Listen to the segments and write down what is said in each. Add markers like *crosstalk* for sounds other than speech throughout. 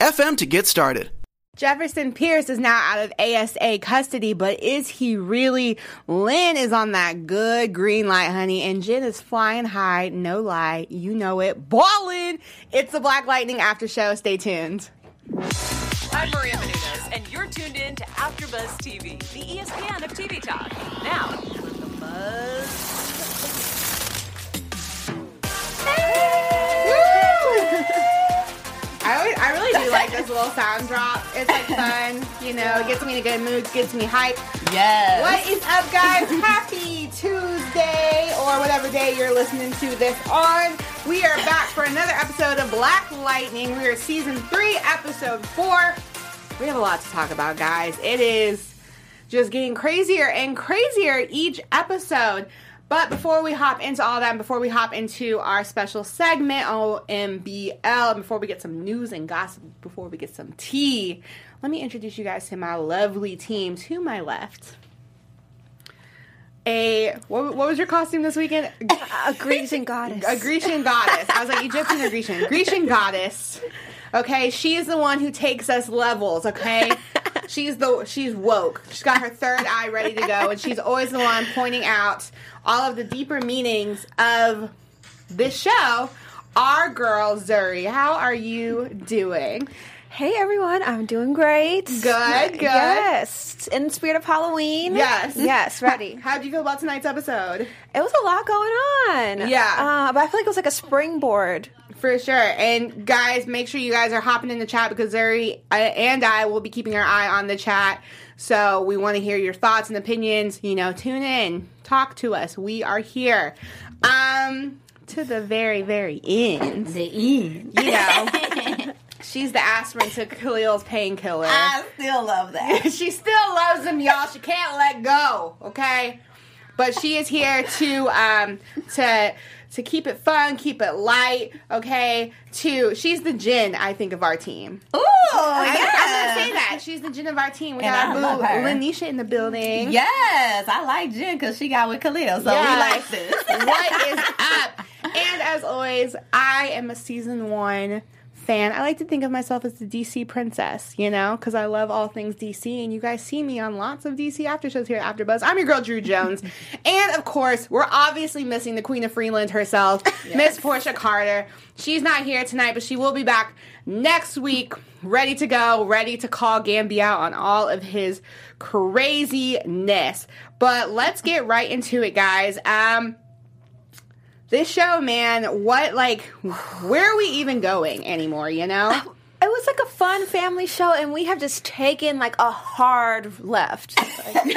anchor.fm FM to get started. Jefferson Pierce is now out of ASA custody, but is he really? Lynn is on that good green light, honey, and Jen is flying high. No lie, you know it. Ballin'! It's the Black Lightning After Show. Stay tuned. I'm Maria Menounos, and you're tuned in to AfterBuzz TV, the ESPN of TV talk. Now, let the buzz. Like this little sound drop. It's like *laughs* fun, you know. It gets me in a good mood, gets me hype. Yes. What is up, guys? Happy Tuesday or whatever day you're listening to this on. We are back for another episode of Black Lightning. We are season three, episode four. We have a lot to talk about, guys. It is just getting crazier and crazier each episode. But before we hop into all that, and before we hop into our special segment, OMBL, before we get some news and gossip, before we get some tea, let me introduce you guys to my lovely team. To my left, a what, what was your costume this weekend? A Grecian goddess. A Grecian goddess. I was like Egyptian or Grecian. Grecian goddess. Okay, she is the one who takes us levels. Okay, *laughs* she's the she's woke. She's got her third eye ready to go, and she's always the one pointing out all of the deeper meanings of this show. Our girl Zuri, how are you doing? Hey everyone, I'm doing great. Good, good. Yes, in the spirit of Halloween. Yes, yes, ready. How do you feel about tonight's episode? It was a lot going on. Yeah, uh, but I feel like it was like a springboard. For sure. And guys, make sure you guys are hopping in the chat because Zuri uh, and I will be keeping our eye on the chat. So we want to hear your thoughts and opinions. You know, tune in, talk to us. We are here. Um, to the very, very end. The end. You know. *laughs* She's the aspirin to Khalil's painkiller. I still love that. *laughs* she still loves him, y'all. She can't let go. Okay, but she is here to um to to keep it fun, keep it light. Okay, to she's the gin, I think of our team. Ooh, I, yeah. I'm gonna say that she's the gin of our team. We And got boo. Lanisha in the building. Yes, I like gin because she got with Khalil, so Yes. we like this. *laughs* what is up? And as always, I am a season one fan. I like to think of myself as the DC princess, you know, because I love all things DC, and you guys see me on lots of DC after shows here at AfterBuzz. I'm your girl Drew Jones, *laughs* and of course, we're obviously missing the Queen of Freeland herself, *laughs* Miss Portia Carter. She's not here tonight, but she will be back next week, ready to go, ready to call Gambi out on all of his craziness. But let's get right into it, guys. Um, this show, man, what like where are we even going anymore, you know? It was like a fun family show, and we have just taken like a hard left. *laughs* depressing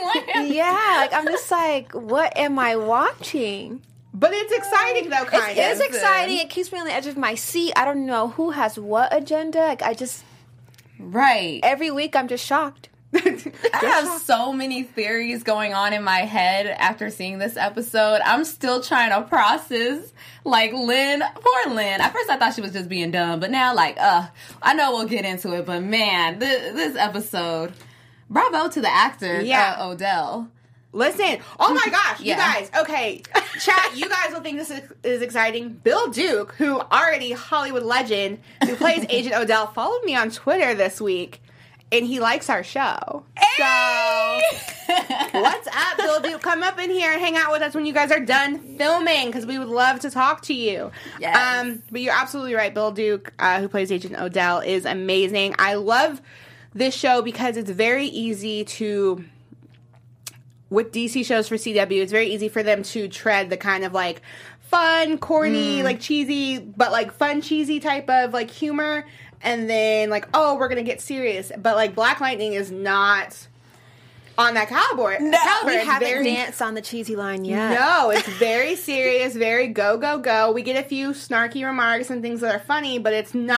one. yeah, like I'm just like, what am I watching? But it's exciting though, kind of. exciting. It keeps me on the edge of my seat. I don't know who has what agenda. Like I just Right. every week I'm just shocked. I have so many theories going on in my head after seeing this episode. I'm still trying to process, like Lynn, poor Lynn. At first, I thought she was just being dumb, but now, like, uh, I know we'll get into it. But man, this, this episode, bravo to the actor, Yeah. uh, Odell. Listen, oh my gosh, you guys. Okay, chat. You guys will think this is, is exciting. Bill Duke, who already Hollywood legend, who plays *laughs* Agent Odell, followed me on Twitter this week and he likes our show. So, *laughs* what's up, Bill Duke? Come up in here and hang out with us when you guys are done filming because we would love to talk to you. Yes. Um, but you're absolutely right. Bill Duke, uh, who plays Agent Odell, is amazing. I love this show because it's very easy to with DC shows for CW, it's very easy for them to tread the kind of like fun, corny, like cheesy, but like fun, cheesy type of like humor. And then like, oh, we're gonna get serious. But like Black Lightning is not on that caliber. No, caliber. We It's haven't very- danced on the cheesy line yet. No, it's very serious, very go go go. We get a few snarky remarks and things that are funny, but it's not.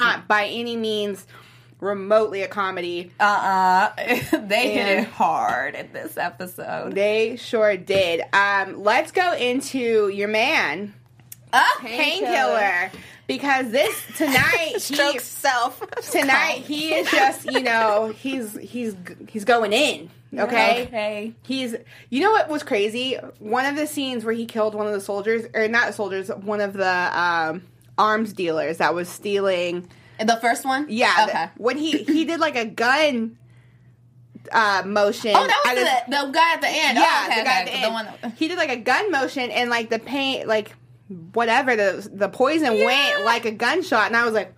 Not by any means remotely a comedy. Uh uh *laughs* they hit it hard in this episode. They sure did. Um, let's go into your man, Ah, Painkiller, because this *laughs* tonight he, self. tonight he is just you know he's he's he's going in. Okay. Okay. He's, you know what was crazy? One of the scenes where he killed one of the soldiers, or not soldiers, one of the um, arms dealers that was stealing. The first one? Yeah, Okay. the- when he he did like a gun uh, motion. Oh, that was his- the, the guy at the end. yeah, oh, okay, the guy okay. at the the end. one that, he did like a gun motion, and like the paint, like whatever the the poison went like a gunshot, and I was like,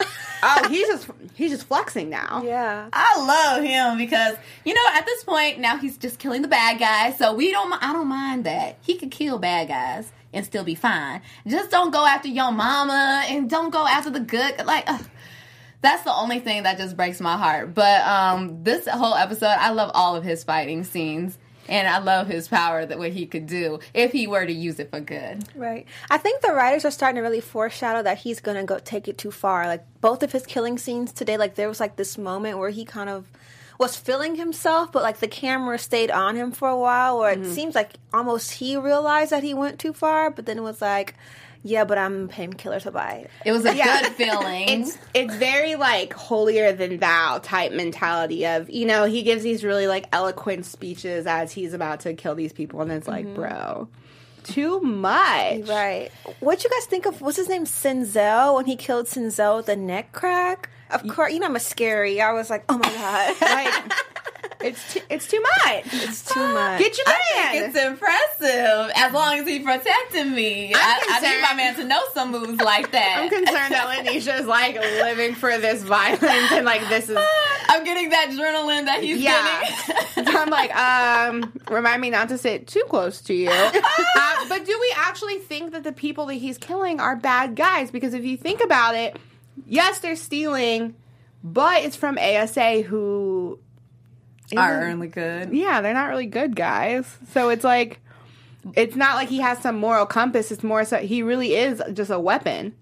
*laughs* oh, he's just he's just flexing now. Yeah. I love him because you know at this point now he's just killing the bad guys. So we don't. I don't mind that he could kill bad guys and still be fine. Just don't go after your mama and don't go after the good. Like ugh. that's the only thing that just breaks my heart. But um, this whole episode, I love all of his fighting scenes. And I love his power that what he could do if he were to use it for good. Right. I think the writers are starting to really foreshadow that he's gonna go take it too far. Like both of his killing scenes today, like there was like this moment where he kind of was feeling himself, but like the camera stayed on him for a while, where it mm-hmm. seems like almost he realized that he went too far, but then it was like, yeah, but I'm painkiller to buy. It was a *laughs* Yeah. good feeling. It's it's very like holier than thou type mentality of you know he gives these really like eloquent speeches as he's about to kill these people and it's like mm-hmm. bro too much Right. What'd you guys think of what's his name? Sinzel when he killed Sinzel with the neck crack? Of course, you know I'm a scary. I was like, oh my god, *laughs* like it's too, it's too much it's too much. get your I man think it's impressive as long as he protected me. I, I need my man to know some moves like that. I'm concerned that Lanisha is like living for this violence and like this is *laughs* I'm getting that adrenaline that he's yeah. getting. So *laughs* I'm like, um, remind me not to sit too close to you. uh, but do we actually think that the people that he's killing are bad guys? Because if you think about it, yes, they're stealing, but it's from ASA who Are really good. yeah, they're not really good guys. So it's like it's not like he has some moral compass. It's more so he really is just a weapon.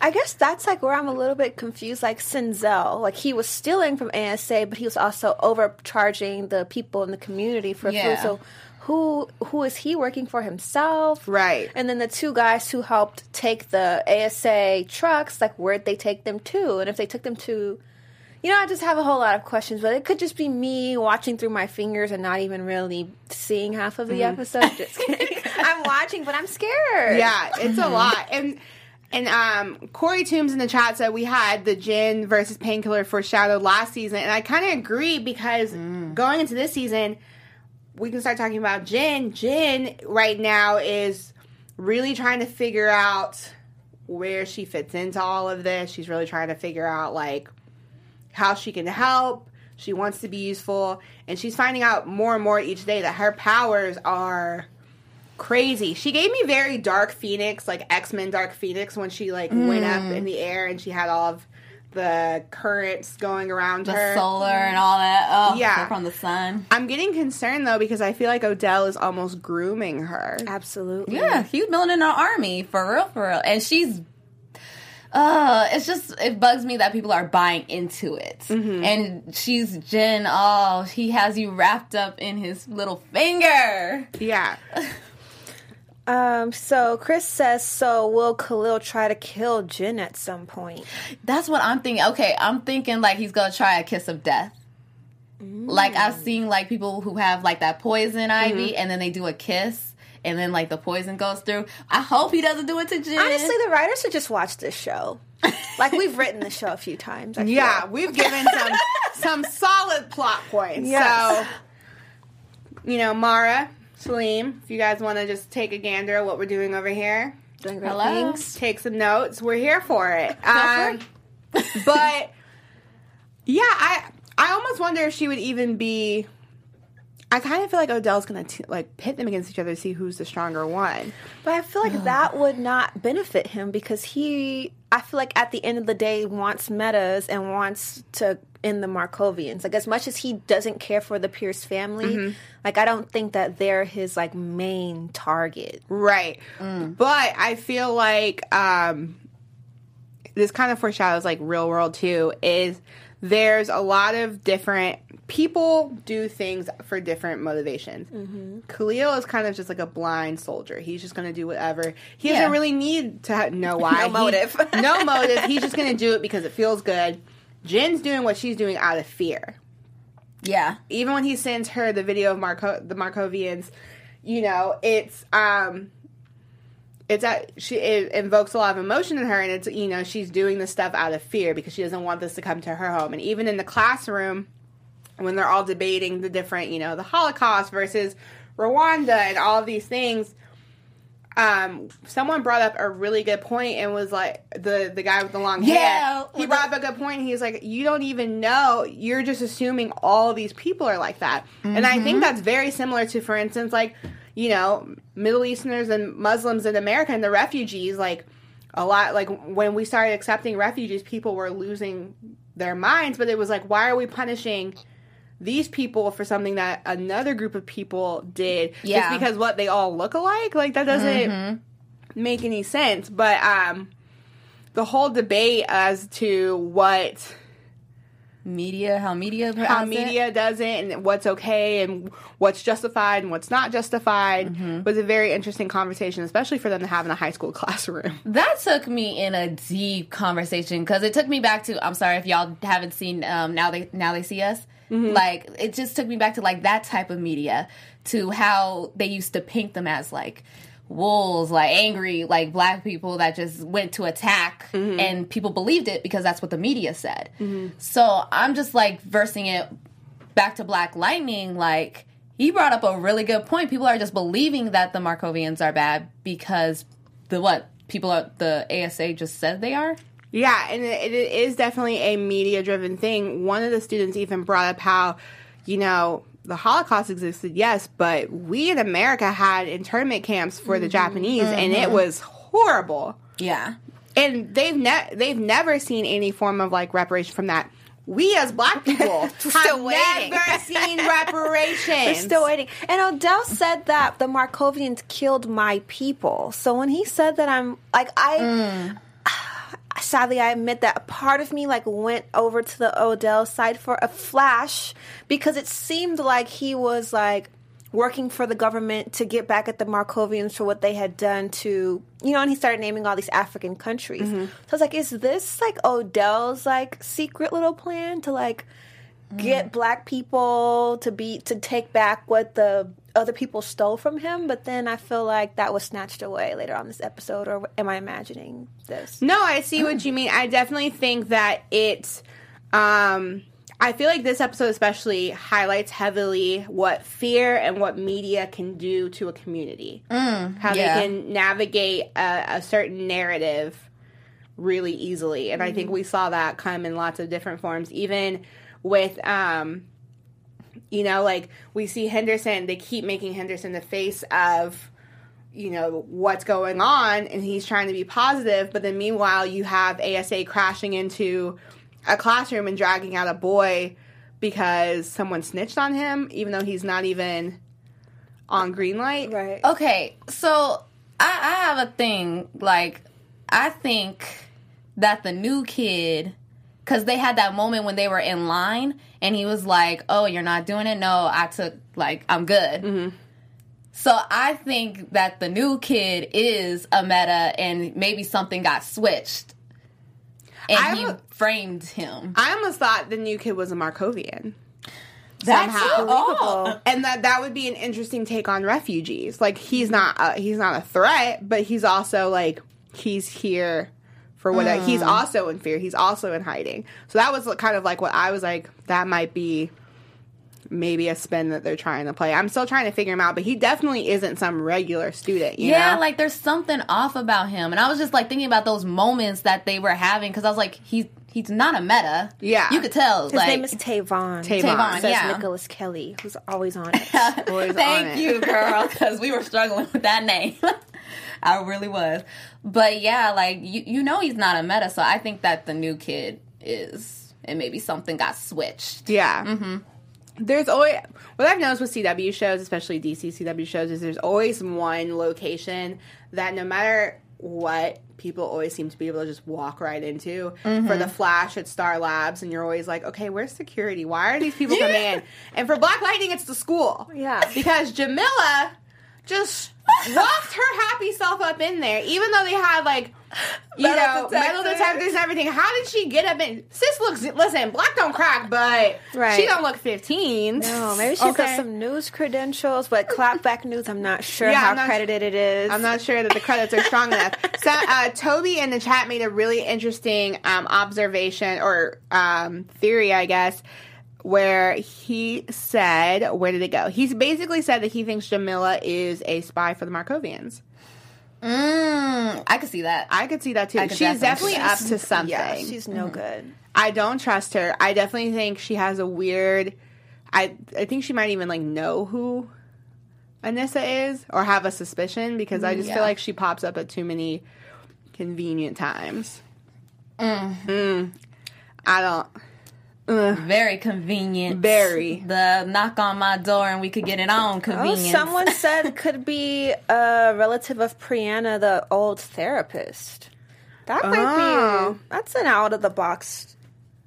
I guess that's like where I'm a little bit confused. Like Sinzel, like he was stealing from ASA, but he was also overcharging the people in the community for Yeah. food. So who who is he working for himself? Right. And then the two guys who helped take the ASA trucks, like where'd they take them to? And if they took them to you know, I just have a whole lot of questions, but it could just be me watching through my fingers and not even really seeing half of the episode. *laughs* Just kidding. I'm watching, but I'm scared. Yeah, it's a lot. And and um Corey Toombs in the chat said we had the Jen versus painkiller foreshadowed last season, and I kind of agree because going into this season, we can start talking about Jen. Jen right now is really trying to figure out where she fits into all of this. She's really trying to figure out like how she can help. She wants to be useful, and she's finding out more and more each day that her powers are crazy. She gave me very Dark Phoenix, like X Men Dark Phoenix, when she like went up mm. in the air and she had all of the currents going around The her. solar and all that. Oh, Yeah. from the sun. I'm getting concerned though because I feel like Odell is almost grooming her. Absolutely. Yeah, he's building an army for real, for real, and she's. uh, it's just it bugs me that people are buying into it. And she's Jen. Oh, he has you wrapped up in his little finger. Yeah. *laughs* Um, so Chris says, so will Khalil try to kill Jen at some point? That's what I'm thinking. Okay, I'm thinking like he's gonna try a kiss of death. Like I've seen like people who have like that poison ivy, and then they do a kiss, and then like the poison goes through. I hope he doesn't do it to Jen. Honestly, the writers should just watch this show. Like we've written the show a few times. I *laughs* feel. Yeah, we've given some *laughs* some solid plot points. Yes. So, you know, Mara, Salim, if you guys want to just take a gander at what we're doing over here, doing great Hello? things. take some notes. We're here for it. Um, *laughs* but yeah, I I almost wonder if she would even be. I kind of feel like Odell's gonna t- like pit them against each other to see who's the stronger one. But I feel like that would not benefit him because he, I feel like at the end of the day, wants metas and wants to end the Markovians. Like as much as he doesn't care for the Pierce family, mm-hmm. like I don't think that they're his like main target. Right. Mm. But I feel like um this kind of foreshadows like real world too is there's a lot of different people do things for different motivations. Mm-hmm. Khalil is kind of just like a blind soldier. He's just going to do whatever. He Yeah. doesn't really need to ha- know *laughs* why. No He- motive. no *laughs* motive. He's just going to do it because it feels good. Jen's doing what she's doing out of fear yeah, even when he sends her the video of Marco the Markovians, you know, it's um it's at she it invokes a lot of emotion in her and it's you know, she's doing this stuff out of fear because she doesn't want this to come to her home. And even in the classroom when they're all debating the different, you know, the Holocaust versus Rwanda and all of these things, um, someone brought up a really good point and was like the the guy with the long Yeah, hair. He brought up a good point. He was like, "You don't even know. You're just assuming all these people are like that." And I think that's very similar to, for instance, like you know, Middle Easterners and Muslims in America and the refugees. Like a lot, like when we started accepting refugees, people were losing their minds. But it was like, why are we punishing? These people for something that another group of people did Yeah. just because what they all look alike like that doesn't make any sense. But um, the whole debate as to what media, how media, how has it. media does it and what's okay and what's justified and what's not justified Mm-hmm. was a very interesting conversation, especially for them to have in a high school *laughs* classroom. That took me in a deep conversation because it took me back to. I'm sorry if y'all haven't seen. Um, now they now they see us. Mm-hmm. Like it just took me back to like that type of media to how they used to paint them as like wolves, like angry, like black people that just went to attack, mm-hmm. and people believed it because that's what the media said. Mm-hmm. So I'm just like versing it back to Black Lightning, like he brought up a really good point. People are just believing that the Markovians are bad because the what people are the ASA just said they are. Yeah, and it, it is definitely a media driven thing. One of the students even brought up how, you know, the Holocaust existed, yes, but we in America had internment camps for the mm-hmm. Japanese, and it mm-hmm. was horrible. Yeah, and they've ne- they've never seen any form of like reparation from that. We as black *laughs* people have Still waiting. never seen reparations. We're still waiting. And Odell said that the Markovians killed my people. So when he said that, I'm like, I. Mm. Sadly, I admit that a part of me like went over to the Odell side for a flash because it seemed like he was like working for the government to get back at the Markovians for what they had done to you know, and he started naming all these African countries. Mm-hmm. So I was like, is this like Odell's like secret little plan to like get mm. black people to be to take back what the other people stole from him but then i feel like that was snatched away later on this episode or am i imagining this No, I see what you mean. I definitely think that it. Um, I feel like this episode especially highlights heavily what fear and what media can do to a community. How yeah. they can navigate a, a certain narrative really easily, and I think we saw that come in lots of different forms. Even with, um, you know, like we see Henderson. They keep making Henderson the face of you know what's going on and he's trying to be positive but then meanwhile you have asa crashing into a classroom and dragging out a boy because someone snitched on him even though he's not even on green light right Okay, so I, I have a thing. Like, I think that the new kid because they had that moment when they were in line and he was like oh you're not doing it no i took like i'm good Mm-hmm. so i think that the new kid is a meta and maybe something got switched and I he would- framed him I almost thought the new kid was a Markovian. That's somehow. oh. and that that would be an interesting take on refugees. Like he's not a, he's not a threat, but he's also like he's here for what he's mm. also in fear. He's also in hiding. So that was kind of like what I was like. That might be maybe a spin that they're trying to play. I'm still trying to figure him out, but he definitely isn't some regular student. You yeah, know? like there's something off about him, and I was just like thinking about those moments that they were having because I was like, he's he's not a meta. Yeah. you could tell. His like, name is Tavon. Tavon. Tavon, Says yeah. Nicholas Kelly, who's always on *laughs* it. Always on Thank it. you, girl, because we were struggling with that name. *laughs* I really was, but yeah, like you you know he's not a meta, so I think that the new kid is, and maybe something got switched. Yeah. Mm-hmm. There's always what I've noticed with CW shows, especially DC CW shows, is there's always one location that no matter what, people always seem to be able to just walk right into. For the Flash at Star Labs, and you're always like, okay, where's security? Why are these people coming in? And for Black Lightning, it's the school. Yeah. because Jamila just walked her happy self up in there, even though they had like. You Metal know, metal detectors. detectors and everything. How did she get up in? Sis looks. Listen, black don't crack, but Right. she don't look fifteen. No, maybe she's Okay. got some news credentials, but clapback news, I'm not sure Yeah, how not- credited it is. I'm not sure that the credits are strong enough. *laughs* So, uh, Toby in the chat made a really interesting um, observation or um, theory, I guess, where he said, "Where did it go?" He's basically said that he thinks Jamila is a spy for the Markovians. Mm, I could see that. I could see that too. She's definitely definitely up to something. Yeah, she's no good. I don't trust her. I definitely think she has a weird. I I think she might even like know who Anissa is or have a suspicion because I just Yeah. feel like she pops up at too many convenient times. Mm. I don't. Very convenient. Very. The knock on my door and we could get it on Oh, someone *laughs* said it could be a relative of Perenna, the old therapist. That might Oh. be that's an out of the box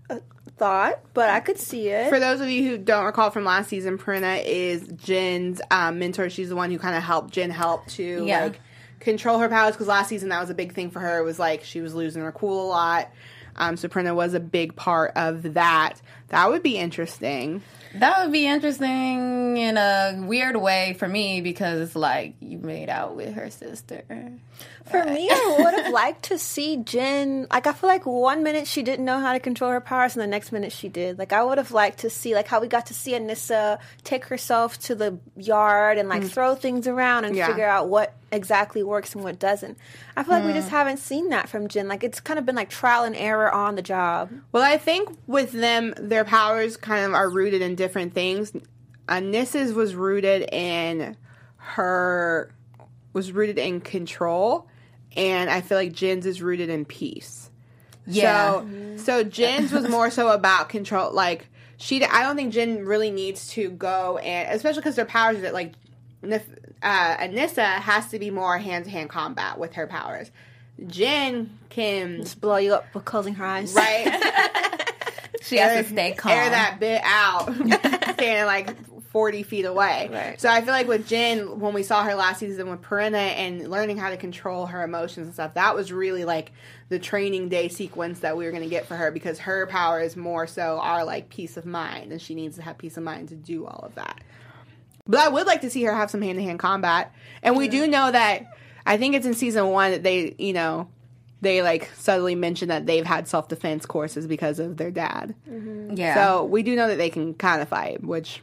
uh, thought, but I could see it. For those of you who don't recall from last season, Perenna is Jen's um, mentor. She's the one who kind of helped Jen help to Yeah. like control her powers because last season that was a big thing for her. It was like she was losing her cool a lot. Um, so Perenna was a big part of that. That would be interesting. That would be interesting in a weird way for me because it's like you made out with her sister. For me, I would have *laughs* liked to see Jen. Like, I feel like one minute she didn't know how to control her powers, and the next minute she did. Like, I would have liked to see, like, how we got to see Anissa take herself to the yard and like throw things around and Yeah. figure out what exactly works and what doesn't. I feel like we just hmm. haven't seen that from Jen. Like, it's kind of been like trial and error on the job. Well, I think with them, their powers kind of are rooted in different things. Uh, Anissa's was rooted in her was rooted in control, and I feel like Jen's is rooted in peace. Yeah. So, so Jen's was more so about control. Like she, I don't think Jen really needs to go and, especially because their powers are like, uh, Anissa has to be more hand to hand combat with her powers. Jen can Just blow you up with closing her eyes. right *laughs* She has to stay calm. air that bit out, *laughs* standing like forty feet away. Right. So I feel like with Jen, when we saw her last season with Perenna and learning how to control her emotions and stuff, that was really like the training day sequence that we were going to get for her because her powers more so are like peace of mind, and she needs to have peace of mind to do all of that. But I would like to see her have some hand to hand combat, and we do know that. I think it's in season one that they, you know, they like subtly mention that they've had self defense courses because of their dad. yeah. So we do know that they can kind of fight, which.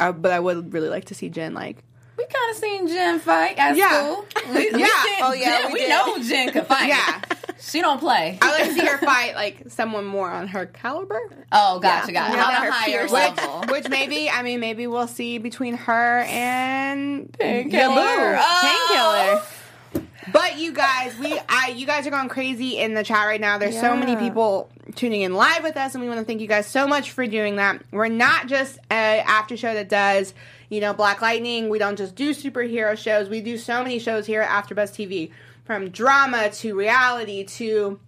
Uh, but I would really like to see Jen like. We kind of seen Jen fight at Yeah. school. *laughs* We, we Yeah. seen Oh, yeah, Jen- we we, know Jen could fight. Yeah. *laughs* she don't play. I like to see her fight like someone more on her caliber, Oh, gotcha, gotcha. Yeah, On a higher level. which maybe I mean maybe we'll see between her and Painkiller. Yabu, Oh. painkiller. But you guys, we I you guys are going crazy in the chat right now. There's so many people tuning in live with us, and we want to thank you guys so much for doing that. We're not just a after show that does you know Black Lightning. We don't just do superhero shows. We do so many shows here at AfterBuzz TV, from drama to reality to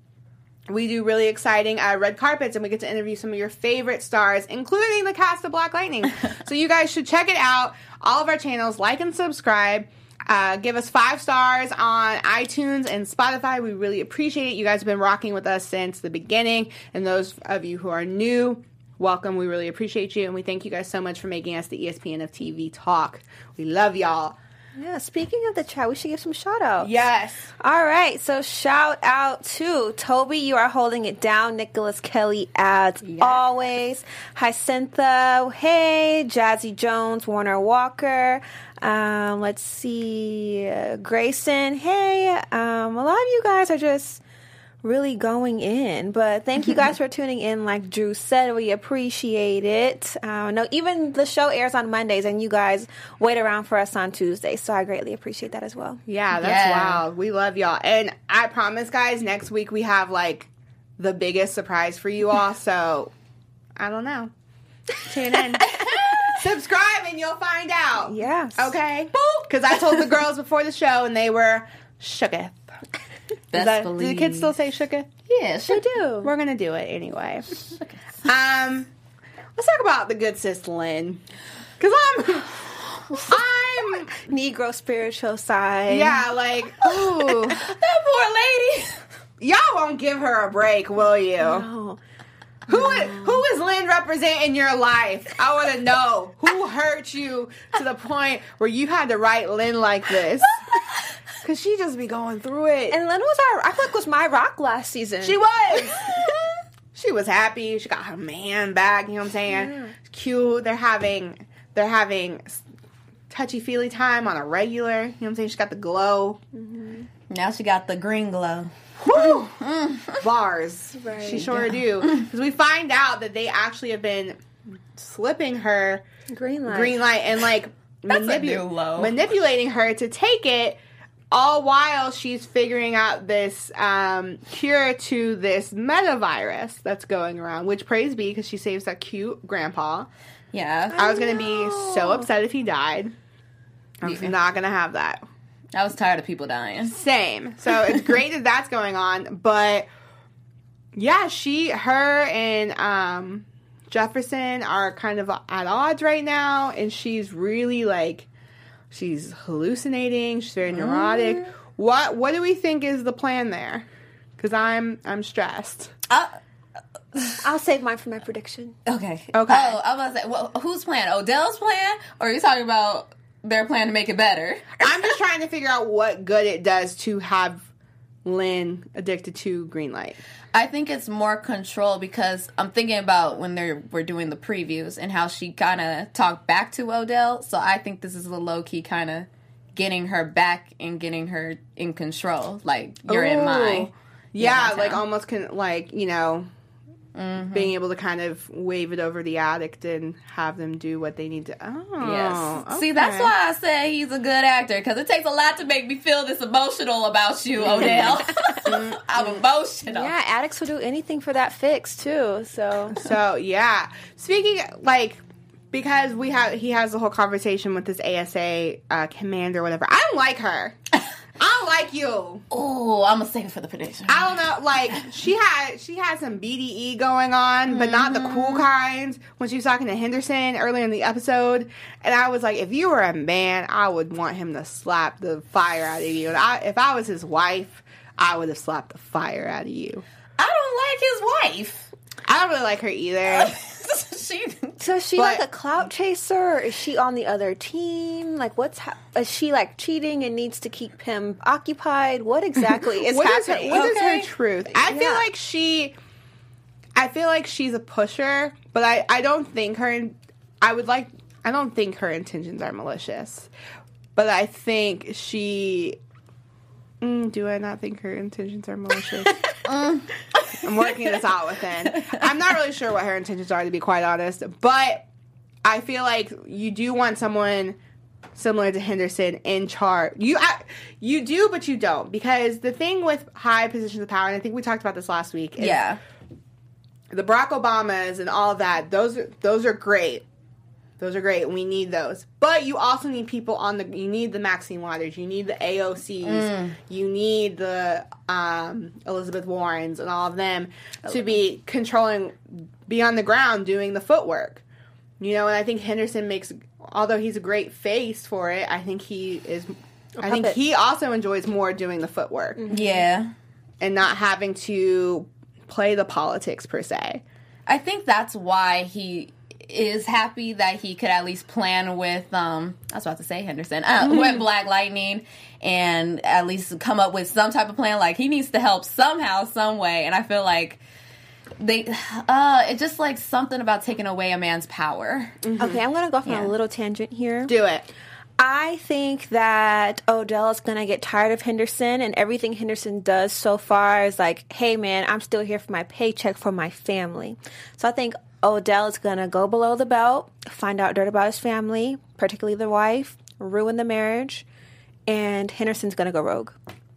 we do really exciting uh, red carpets and we get to interview some of your favorite stars, including the cast of Black Lightning. *laughs* so you guys should check it out. All of our channels, like and subscribe. Uh, give us five stars on iTunes and Spotify. We really appreciate it. You guys have been rocking with us since the beginning. And those of you who are new, welcome. We really appreciate you. And we thank you guys so much for making us the ESPN of TV talk. We love y'all. Yeah, speaking of the chat, we should give some shout outs. Yes. All right, so shout out to Toby, you are holding it down. Nicholas Kelly, as always. Hyacintha, hey. Jazzy Jones, Warner Walker. Um, let's see, uh, Grayson, hey. Um, a lot of you guys are just really going in. But thank you guys *laughs* for tuning in. Like Drew said, we appreciate it. Uh, no, even the show airs on Mondays, and you guys wait around for us on Tuesdays. So I greatly appreciate that as well. Yeah, that's Yeah. wild. We love y'all. And I promise, guys, next week we have like the biggest surprise for you all. So I don't know. Tune in. *laughs* Subscribe and you'll find out. Yes. Okay? Because I told the girls before the show and they were shooketh. Is Best that- do the kids still say sugar? Yeah. They do. We're gonna do it anyway. um, let's talk about the good sis Lynn, because I'm, I'm, Negro spiritual side. yeah, like, ooh, *laughs* That poor lady. y'all won't give her a break, will you? Oh. Who is, who is Lynn representing your life? I want to know who hurt you to the point where you had to write Lynn like this. *laughs* *laughs* Cause she just be going through it. And Lynn was our, I feel like was my rock last season. She was. *laughs* she was happy. She got her man back. You know what I'm saying? Cute. They're having they're having touchy feely time on a regular. You know what I'm saying? She got the glow. Mm-hmm. Now she got the green glow. Woo! *laughs* Bars. Right. She sure do. Because we find out that they actually have been slipping her green light. green light and like manipu- manipulating her to take it all while she's figuring out this um, cure to this metavirus that's going around which praise be because she saves that cute grandpa Yeah. i was gonna be so upset if he died i was Yeah. not gonna have that I was tired of people dying. same so it's great that that's going on but yeah she her and um jefferson are kind of at odds right now and she's really like she's hallucinating she's very neurotic what what do we think is the plan there because i'm i'm stressed Uh, I'll save mine for my prediction. okay. Okay. Oh, I was like, well, whose plan? Odell's plan? Or are you talking about their plan to make it better? i'm just trying to figure out what good it does to have lynn addicted to green light I think it's more control because I'm thinking about when they were doing the previews and how she kind of talked back to Odell. So I think this is a low key kind of getting her back and getting her in control. Like you're in Ooh. my yeah like almost can like you know being able to kind of wave it over the addict and have them do what they need to oh Yes. See, that's why I say he's a good actor because it takes a lot to make me feel this emotional about you, *laughs* Odell. I'm emotional. Yeah, addicts will do anything for that fix too. So so yeah speaking like because we have he has the whole conversation with this asa uh, commander or whatever i don't like her i don't like you Oh, I'm gonna save it for the prediction. I don't know. Like she had, she had some BDE going on, but not the cool mm-hmm. kind. When she was talking to Henderson earlier in the episode, and I was like, if you were a man, I would want him to slap the fire out of you. And I, if I was his wife, I would have slapped the fire out of you. I don't like his wife. I don't really like her either. *laughs* she So is she But- like a clout chaser? Or is she on the other team? Like, what's ha- is she like cheating and needs to keep him occupied? What exactly *laughs* is What is her, happening? what is Okay. her truth? I feel like she, I feel like she's a pusher, but I, I don't think her. I would like. I don't think her intentions are malicious, but I think she. Mm, do I not think her intentions are malicious? Mm. *laughs* I'm working this out within. I'm not really sure what her intentions are, to be quite honest. But I feel like you do want someone similar to Henderson in charge. You I, you do, but you don't because the thing with high positions of power, and I think we talked about this last week. Is yeah. the Barack Obamas and all that. Those those are great. Those are great. We need those. But you also need people on the. You need the Maxine Waters. You need the AOCs. Mm. You need the um, Elizabeth Warrens and all of them to be controlling, be on the ground doing the footwork. You know, and I think Henderson makes, although he's a great face for it, I think he is. I think he also enjoys more doing the footwork Yeah. and not having to play the politics per se. I think that's why he is happy that he could at least plan with um I was about to say Henderson uh, with Black Lightning and at least come up with some type of plan like he needs to help somehow some way and I feel like they *sighs* uh it's just like something about taking away a man's power. Okay, I'm gonna go off on Yeah. a little tangent here. Do it. I think that Odell is going to get tired of Henderson, and everything Henderson does so far is like, hey, man, I'm still here for my paycheck for my family. So I think Odell is going to go below the belt, find out dirt about his family, particularly the wife, ruin the marriage, and Henderson's going to go rogue.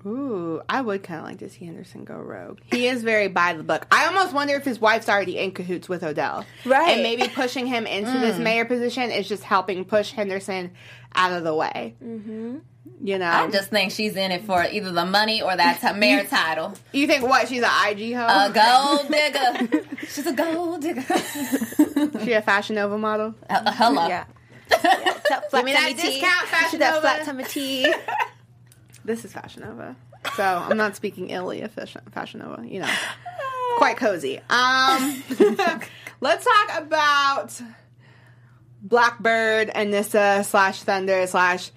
Ooh, I would kind of like to see Henderson go rogue. He is very by the book. I almost wonder if his wife's already in cahoots with Odell. Right. And maybe pushing him into this mayor position is just helping push Henderson out of the way. Mm-hmm. You know? I just think she's in it for either the money or that t- mayor title. you think what? She's an IG hoe? A gold digger. *laughs* She's a gold digger. *laughs* she a Fashion Nova model? Uh, hello. Yeah. *laughs* That flat me that tea. discount, Fashion She that flat tummy tea. This is Fashion Nova. So I'm not speaking illy of Fashion Fashion Nova, you know. Quite cozy. Um let's talk about Blackbird, Anissa slash Thunder slash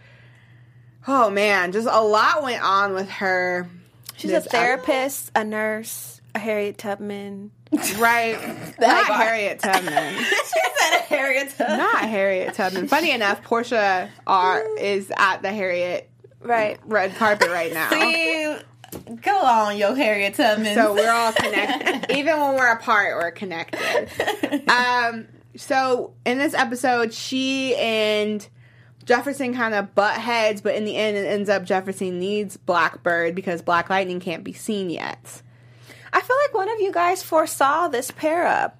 Oh man, just a lot went on with her. She's a therapist, a nurse, a Harriet Tubman. Right. *laughs* Not Harriet Tubman. *laughs* She said Harriet. Tubman. Not Harriet Tubman. Funny enough, Portia R is at the Harriet Right. red carpet right now. See, go on, yo, Harriet Tubman. So we're all connected. *laughs* Even when we're apart, we're connected. Um, so in this episode, she and Jefferson kind of butt heads, but in the end, it ends up Jefferson needs Blackbird because Black Lightning can't be seen yet. I feel like one of you guys foresaw this pair up.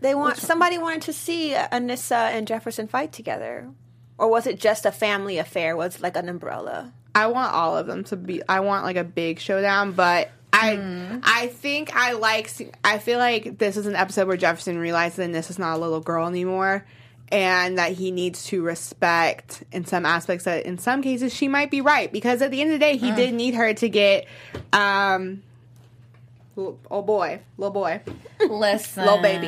They want somebody wanted to see Anissa and Jefferson fight together, or was it just a family affair? Was it like an umbrella? I want all of them to be. I want like a big showdown, but I hmm. I think I like. I feel like this is an episode where Jefferson realizes that this is not a little girl anymore, and that he needs to respect in some aspects that in some cases she might be right because at the end of the day he did need her to get um. Oh boy, little boy. Listen, Little baby.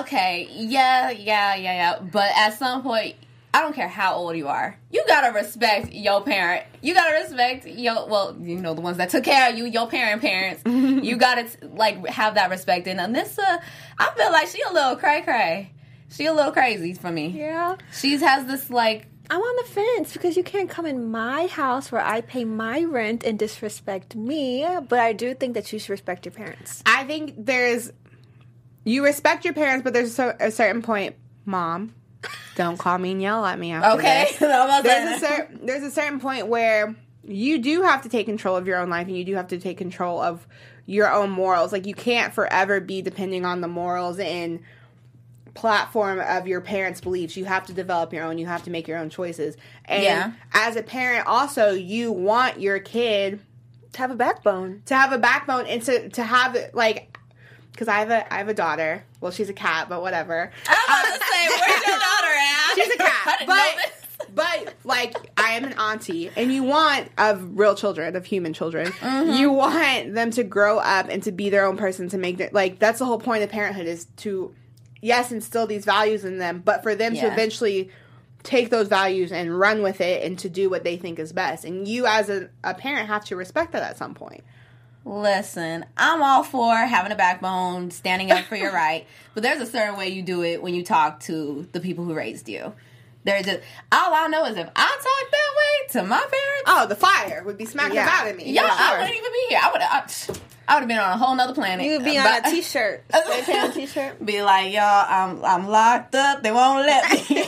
Okay, yeah, yeah, yeah, yeah. But at some point, I don't care how old you are. You gotta respect your parent. You gotta respect your well, you know, the ones that took care of you, your parent parents. *laughs* you gotta like have that respect. And Anissa, I feel like she a little cray cray. She a little crazy for me. Yeah. She has this like I'm on the fence because you can't come in my house where I pay my rent and disrespect me. But I do think that you should respect your parents. I think there's you respect your parents, but there's a, a certain point, mom. Don't call me and yell at me after okay. this. *laughs* there's a certain there's a certain point where you do have to take control of your own life and you do have to take control of your own morals. Like you can't forever be depending on the morals and platform of your parents' beliefs. You have to develop your own. You have to make your own choices. And Yeah. as a parent, also you want your kid To have a backbone. to have a backbone and to to have like because I have a I have a daughter. Well, she's a cat, but whatever. I'm about to say, where's your *laughs* daughter at? She's a cat, *laughs* but this. but like I am an auntie, and you want of real children, of human children, Mm-hmm. you want them to grow up and to be their own person, to make their like that's the whole point of parenthood is to yes instill these values in them, but for them to eventually take those values and run with it and to do what they think is best. And you as a, a parent have to respect that at some point. Listen, I'm all for having a backbone, standing up for your *laughs* right, but there's a certain way you do it when you talk to the people who raised you. There's just all I know is if I talk that way to my parents, Oh, the fire would be smacking Yeah. out of me. yeah, for I wouldn't even be here. I would have. Uh, I would have been on a whole nother planet. You would be on But- a t-shirt. *laughs* Spray tan t-shirt. Be like, y'all, I'm I'm locked up. They won't let me.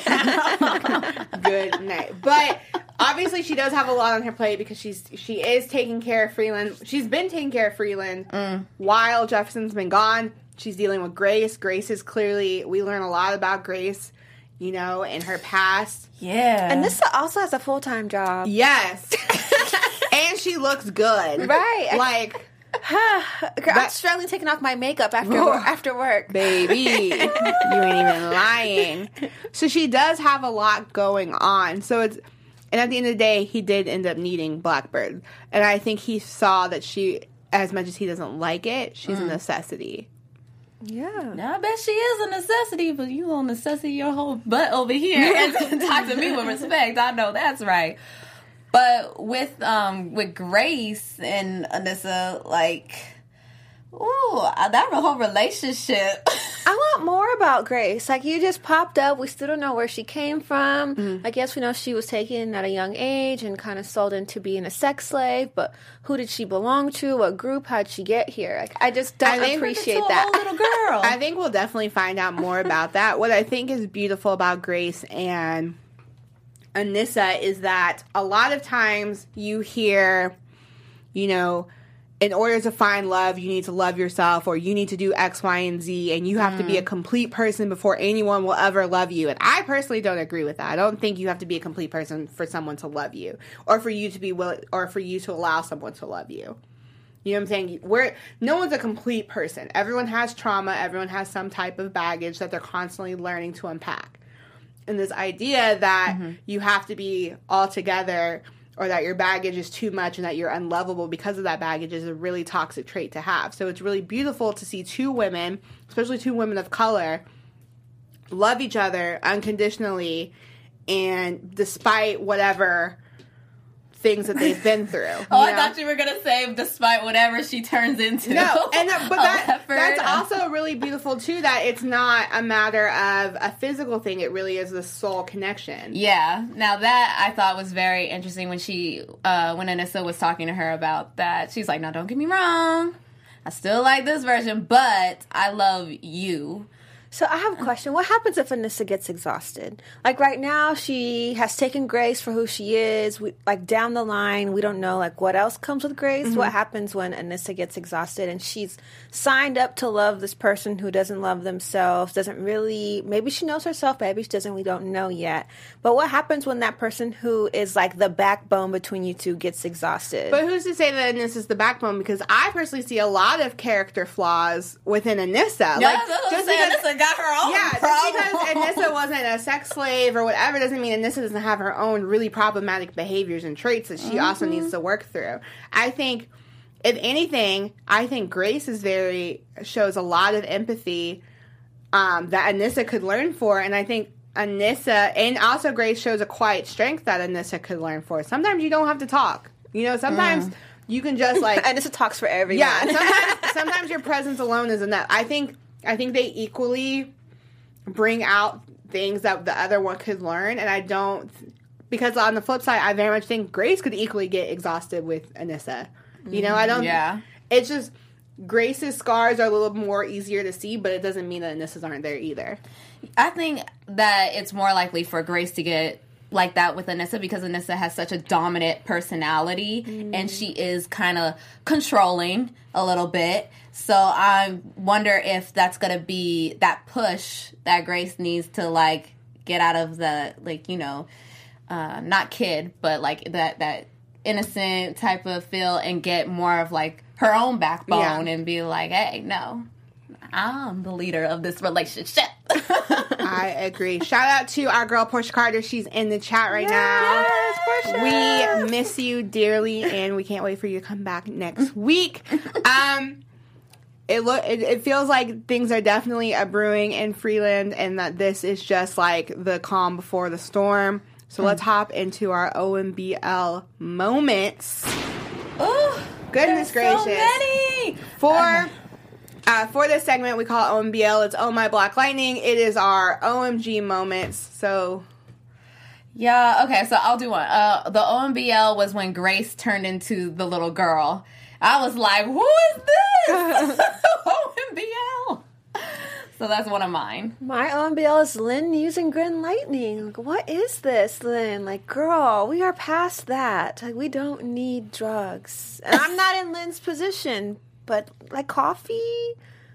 *laughs* good night. But obviously, she does have a lot on her plate because she's she is taking care of Freeland. She's been taking care of Freeland mm. while Jefferson's been gone. She's dealing with Grace. Grace is clearly we learn a lot about Grace you know, in her past. Yeah. And this also has a full time job. Yes. *laughs* and she looks good. Right. Like, I'm struggling taking off my makeup after Oh. work, *laughs* after work. baby, *laughs* you ain't even lying. So she does have a lot going on. So it's, and at the end of the day, he did end up needing Blackbird. And I think he saw that she, as much as he doesn't like it, she's a mm. necessity. Yeah. Now, I bet she is a necessity, but you gonna necessity your whole butt over here *laughs* and talk to me with respect. I know that's right. But with um with Grace and Anissa, like, ooh, uh, that whole relationship. *laughs* I want more about Grace. Like you just popped up. We still don't know where she came from. Mm-hmm. I guess we know she was taken at a young age and kind of sold into being a sex slave. But who did she belong to? What group? How'd she get here? Like I just don't I appreciate to a that. little girl. *laughs* I think we'll definitely find out more about that. What I think is beautiful about Grace and Anissa is that a lot of times you hear, you know, in order to find love, you need to love yourself or you need to do X, Y, and Z, and you have to be a mm. complete person before anyone will ever love you. And I personally don't agree with that. I don't think you have to be a complete person for someone to love you or for you to be willing or for you to allow someone to love you. You know what I'm saying? We're no one's a complete person. Everyone has trauma. Everyone has some type of baggage that they're constantly learning to unpack. And this idea that mm-hmm. you have to be all together or that your baggage is too much and that you're unlovable because of that baggage is a really toxic trait to have. So it's really beautiful to see two women, especially two women of color, love each other unconditionally and despite whatever things that they've been through. *laughs* oh, I know? thought you were gonna say, despite whatever she turns into. No, and uh, but *laughs* that, that's also really beautiful too. That it's not a matter of a physical thing; it really is the soul connection. Yeah. Now that I thought was very interesting when she, uh, when Anissa was talking to her about that. She's like, "No, don't get me wrong. I still like this version, but I love you." So I have a question. What happens if Anissa gets exhausted? Like right now, she has taken Grace for who she is. We, like down the line, we don't know like what else comes with Grace. Mm-hmm. What happens when Anissa gets exhausted and she's signed up to love this person who doesn't love themselves, doesn't really. Maybe she knows herself, maybe she doesn't. We don't know yet. But what happens when that person who is like the backbone between you two gets exhausted? But who's to say that Anissa is the backbone? Because I personally see a lot of character flaws within Anissa. Yeah, like that's what I'm saying. Anissa got her own yeah, just because Anissa *laughs* wasn't a sex slave or whatever doesn't mean Anissa doesn't have her own really problematic behaviors and traits that she also Mm-hmm. needs to work through. I think, if anything, I think Grace is very shows a lot of empathy um, that Anissa could learn for, and I think Anissa and also Grace shows a quiet strength that Anissa could learn for. Sometimes you don't have to talk. You know, sometimes Mm. you can just like and *laughs* Anissa talks for everyone. yeah, sometimes, *laughs* sometimes your presence alone is enough. I think I think they equally bring out things that the other one could learn, and I don't because on the flip side, I very much think Grace could equally get exhausted with Anissa. You know, I mm-hmm. don't. Yeah. it's just Grace's scars are a little more easier to see, but it doesn't mean that Anissa's aren't there either. I think that it's more likely for Grace to get like that with Anissa because Anissa has such a dominant personality and she is kind of controlling a little bit. So I wonder if that's going to be that push that Grace needs to like get out of the like, you know, uh not kid, but like that that innocent type of feel and get more of like her own backbone Yeah. and be like, "Hey, no. I'm the leader of this relationship." *laughs* I agree. Shout out to our girl Portia Carter. She's in the chat right now. Yes, Portia Carter. We miss you dearly, and we can't wait for you to come back next *laughs* week. Um, it look it, it feels like things are definitely a brewing in Freeland, and that this is just like the calm before the storm. So let's hop into our OMBL moments. Oh, Goodness there's so gracious. many. For uh, for this segment, we call it OMBL. It's Oh My Black Lightning. It is our OMG moments. So Yeah, okay, so I'll do one. Uh, the OMBL was when Grace turned into the little girl. I was like, who is this? *laughs* *laughs* OMBL. So that's one of mine. My OMBL is Lynn using Green Lightning. Like, what is this, Lynn? Like, girl, we are past that. Like, we don't need drugs. And I'm not in Lynn's position, but like coffee,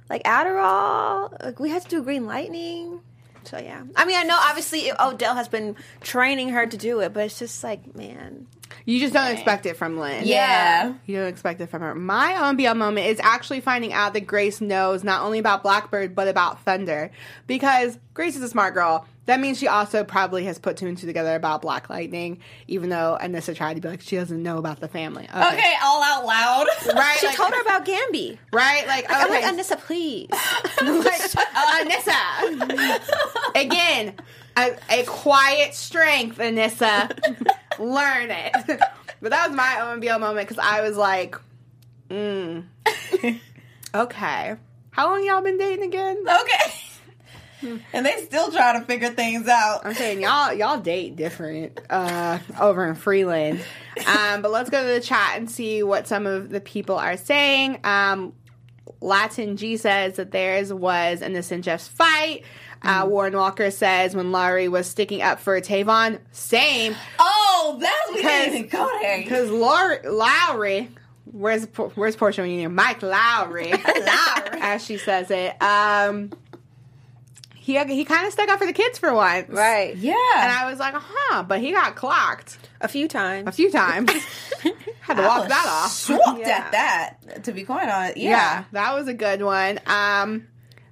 like Adderall, like we had to do Green Lightning. So yeah, I mean, I know obviously Odell has been training her to do it, but it's just like, man, You just don't expect it from Lynn. Yeah. You don't expect it from her. My OMBL moment is actually finding out that Grace knows not only about Blackbird, but about Thunder. Because Grace is a smart girl. That means she also probably has put two and two together about Black Lightning, even though Anissa tried to be like, she doesn't know about the family. Okay. Okay, all out loud. Right? she like, told her about Gambi. Right? Like, I'm like, Anissa, please. *laughs* like, Anissa. Again, a, a quiet strength, Anissa. Learn it. *laughs* But that was my OMBL moment because I was like, mm. *laughs* okay. How long y'all been dating again? Okay. and they still trying to figure things out. I'm saying y'all y'all date different uh, over in Freeland. Um, but let's go to the chat and see what some of the people are saying. Um, Latin G says that theirs was an and Jeff's fight. Uh, Warren Walker says when Laurie was sticking up for Tavon, same. Oh, that's we Because- didn't even go there. Because Lori, Lowry, where's where's Portia when you? Mike Lowry, *laughs* Lowry, as she says it. Um, he he kind of stuck up for the kids for once, right. Yeah. And I was like, huh, but he got clocked A few times. a few times. *laughs* Had to walk that off. Swooped Yeah. at that. To be quite honest, Yeah. yeah. that was a good one. Um,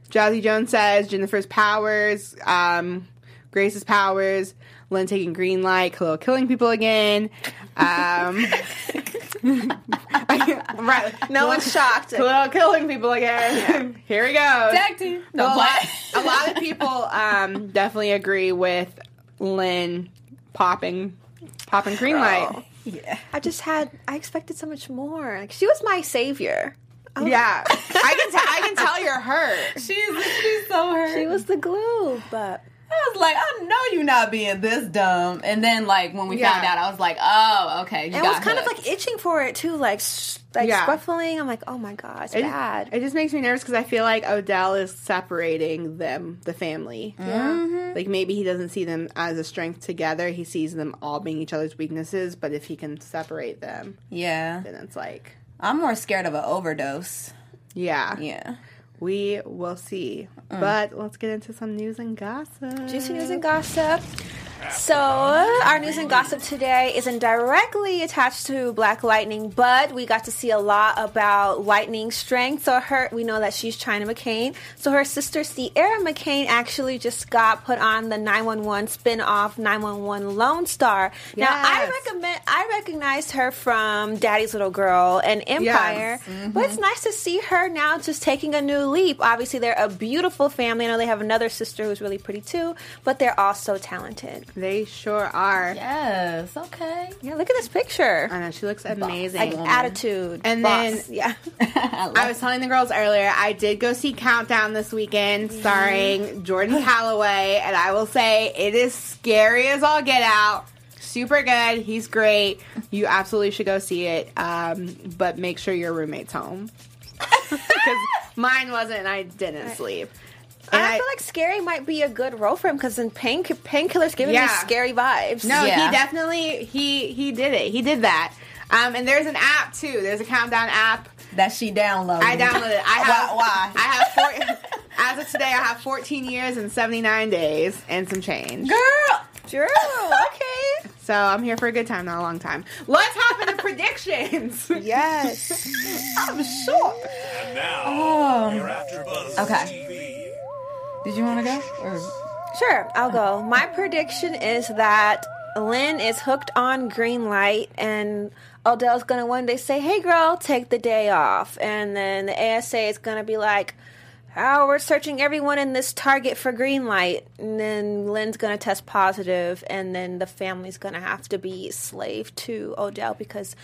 Jazzy Jones says Jennifer's powers, um, Grace's powers, Lynn taking green light, Khalil killing people again. Um, *laughs* right. No one's shocked. Khalil killing people again. *laughs* Here we go. Tag team. No, a, lot, a lot of people um, definitely agree with Lynn popping popping green light. yeah. I just had. I expected so much more. Like she was my savior. Oh. Yeah, I can tell. I can tell you're hurt. She's she's so hurt. She was the glue, but I was like, I know you not being this dumb. And then like when we Yeah. found out, I was like, oh, okay. You and got was kind of like itching for it too, like sh- like Yeah. scuffling. I'm like, oh my god, it's It, bad. it just makes me nervous because I feel like Odell is separating them, the family. Yeah. Mm-hmm. Like maybe he doesn't see them as a strength together. He sees them all being each other's weaknesses. But if he can separate them, yeah. then it's like, I'm more scared of an overdose. yeah, Yeah. We will see. Mm. But let's get into some news and gossip. Juicy news and gossip. So, our news and gossip today isn't directly attached to Black Lightning, but we got to see a lot about Lightning's strength. So, her, we know that she's China McClain. So, her sister Sierra McClain actually just got put on the 911 spin off 911 Lone Star. Now, I recommend, I recognized her from Daddy's Little Girl and Empire, but it's mm-hmm. nice to see her now just taking a new leap. Obviously, they're a beautiful family. I know they have another sister who's really pretty too, but they're also talented. They sure are. Yes. Okay. Yeah, look at this picture. I know she looks amazing. Like attitude, And boss. then- *laughs* yeah, I was telling the girls earlier, I did go see Countdown this weekend, starring Jordan Calloway, and I will say it is scary as all get out. Super good. He's great. You absolutely should go see it. Um, but make sure your roommate's home *laughs* because mine wasn't, and I didn't sleep. And I, feel like scary might be a good role for him because in pain painkillers giving me scary vibes. No, Yeah. he definitely he he did it. He did that. Um, and there's an app too. There's a countdown app. That she downloaded. I downloaded it. I have Why? why? I have four. *laughs* As of today, I have 14 years and 79 days and some change. Girl. Drew, okay. So I'm here for a good time, not a long time. Let's hop into predictions. *laughs* Yes. I'm shocked. Oh. You're after Buzz Okay. Did you want to go? Or Sure, I'll go. My prediction is that Lynn is hooked on green light and Odell's gonna one day say, Hey girl, take the day off. And then the ASA is gonna be like, Oh, we're searching everyone in this target for green light. And then Lynn's gonna test positive, and then the family's gonna have to be slave to Odell because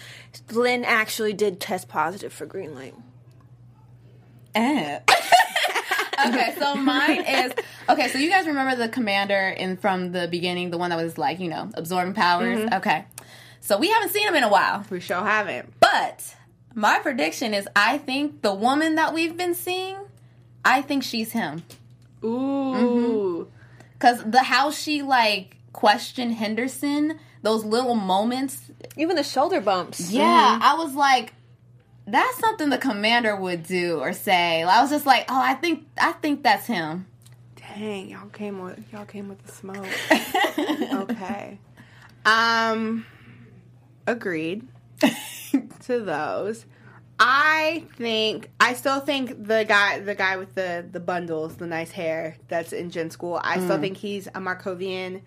Lynn actually did test positive for green light. Eh. *laughs* okay, so mine is okay. So you guys remember the commander in from the beginning, the one that was like you know absorbing powers. Mm-hmm. Okay, so we haven't seen him in a while, We sure haven't. but my prediction is I think the woman that we've been seeing, I think she's him Ooh. Mm-hmm. because the how she like questioned Henderson, those little moments. Even the shoulder bumps. Yeah, mm-hmm. I was like. That's something the commander would do or say. I was just like, oh, I think I think that's him. Dang, y'all came with y'all came with the smoke. *laughs* okay. Um agreed *laughs* to those. I think I still think the guy the guy with the the bundles, the nice hair that's in Gen School, I still think he's a Markovian,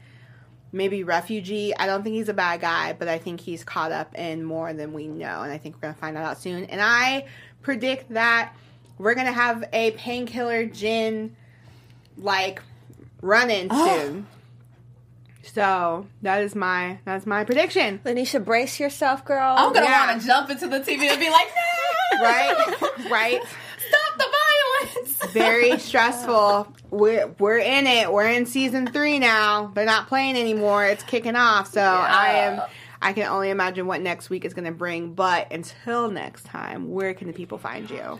maybe refugee. I don't think he's a bad guy, but I think he's caught up in more than we know, and I think we're gonna find that out soon. And I predict that we're gonna have a painkiller Jen like run in oh. soon. So that is my that's my prediction. Lanisha, brace yourself, girl. I'm gonna Yeah. want to jump into the TV and be like, *laughs* no! Right? right? Violence! Very *laughs* stressful. We're we're in it. We're in season three now. They're not playing anymore. It's kicking off. So I am I can only imagine what next week is gonna bring. But until next time, where can the people find you?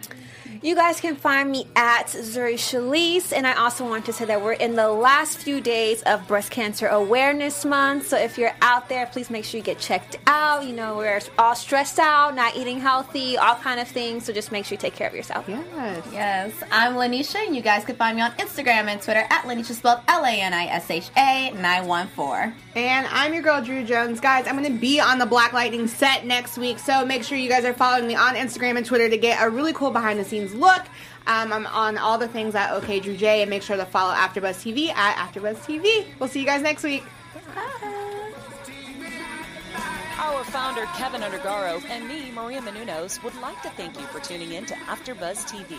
You guys can find me at Zuri Shalise, and I also want to say that we're in the last few days of Breast Cancer Awareness Month. So if you're out there, please make sure you get checked out. You know, we're all stressed out, not eating healthy, all kind of things. So just make sure you take care of yourself. Yes. Yes, I'm Lanisha, and you guys can find me on Instagram and Twitter at Lanisha spelled L A N I S H A 914. And I'm your girl, Drew Jones. Guys, I'm going to be on the Black Lightning set next week, so make sure you guys are following me on Instagram and Twitter to get a really cool behind the scenes look. Um, I'm on all the things at OK Drew J, and make sure to follow AfterBuzz TV at AfterBuzz TV. We'll see you guys next week. Our founder, Kevin Undergaro, and me, Maria Menounos, would like to thank you for tuning in to AfterBuzz TV.